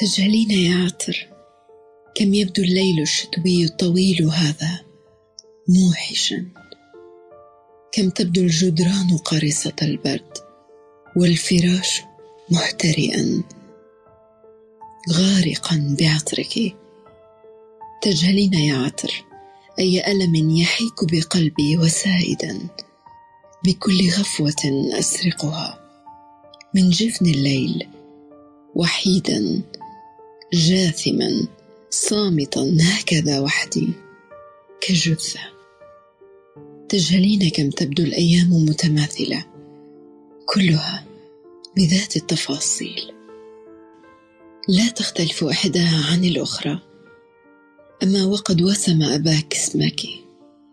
تجهلين يا عطر كم يبدو الليل الشتوي الطويل هذا موحشا. كم تبدو الجدران قارصة البرد والفراش محترئا غارقا بعطرك. تجهلين يا عطر أي ألم يحيك بقلبي وسائدا. بكل غفوة أسرقها من جفن الليل وحيدا. جاثما صامتا هكذا وحدي كجثة. تجهلين كم تبدو الأيام متماثلة كلها بذات التفاصيل. لا تختلف إحداها عن الأخرى. أما وقد وسم أباك اسمك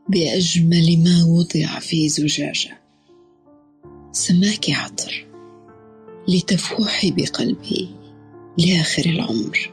بأجمل ما وضع في زجاجة. سماك عطر لتفوحي بقلبي. لآخر العمر.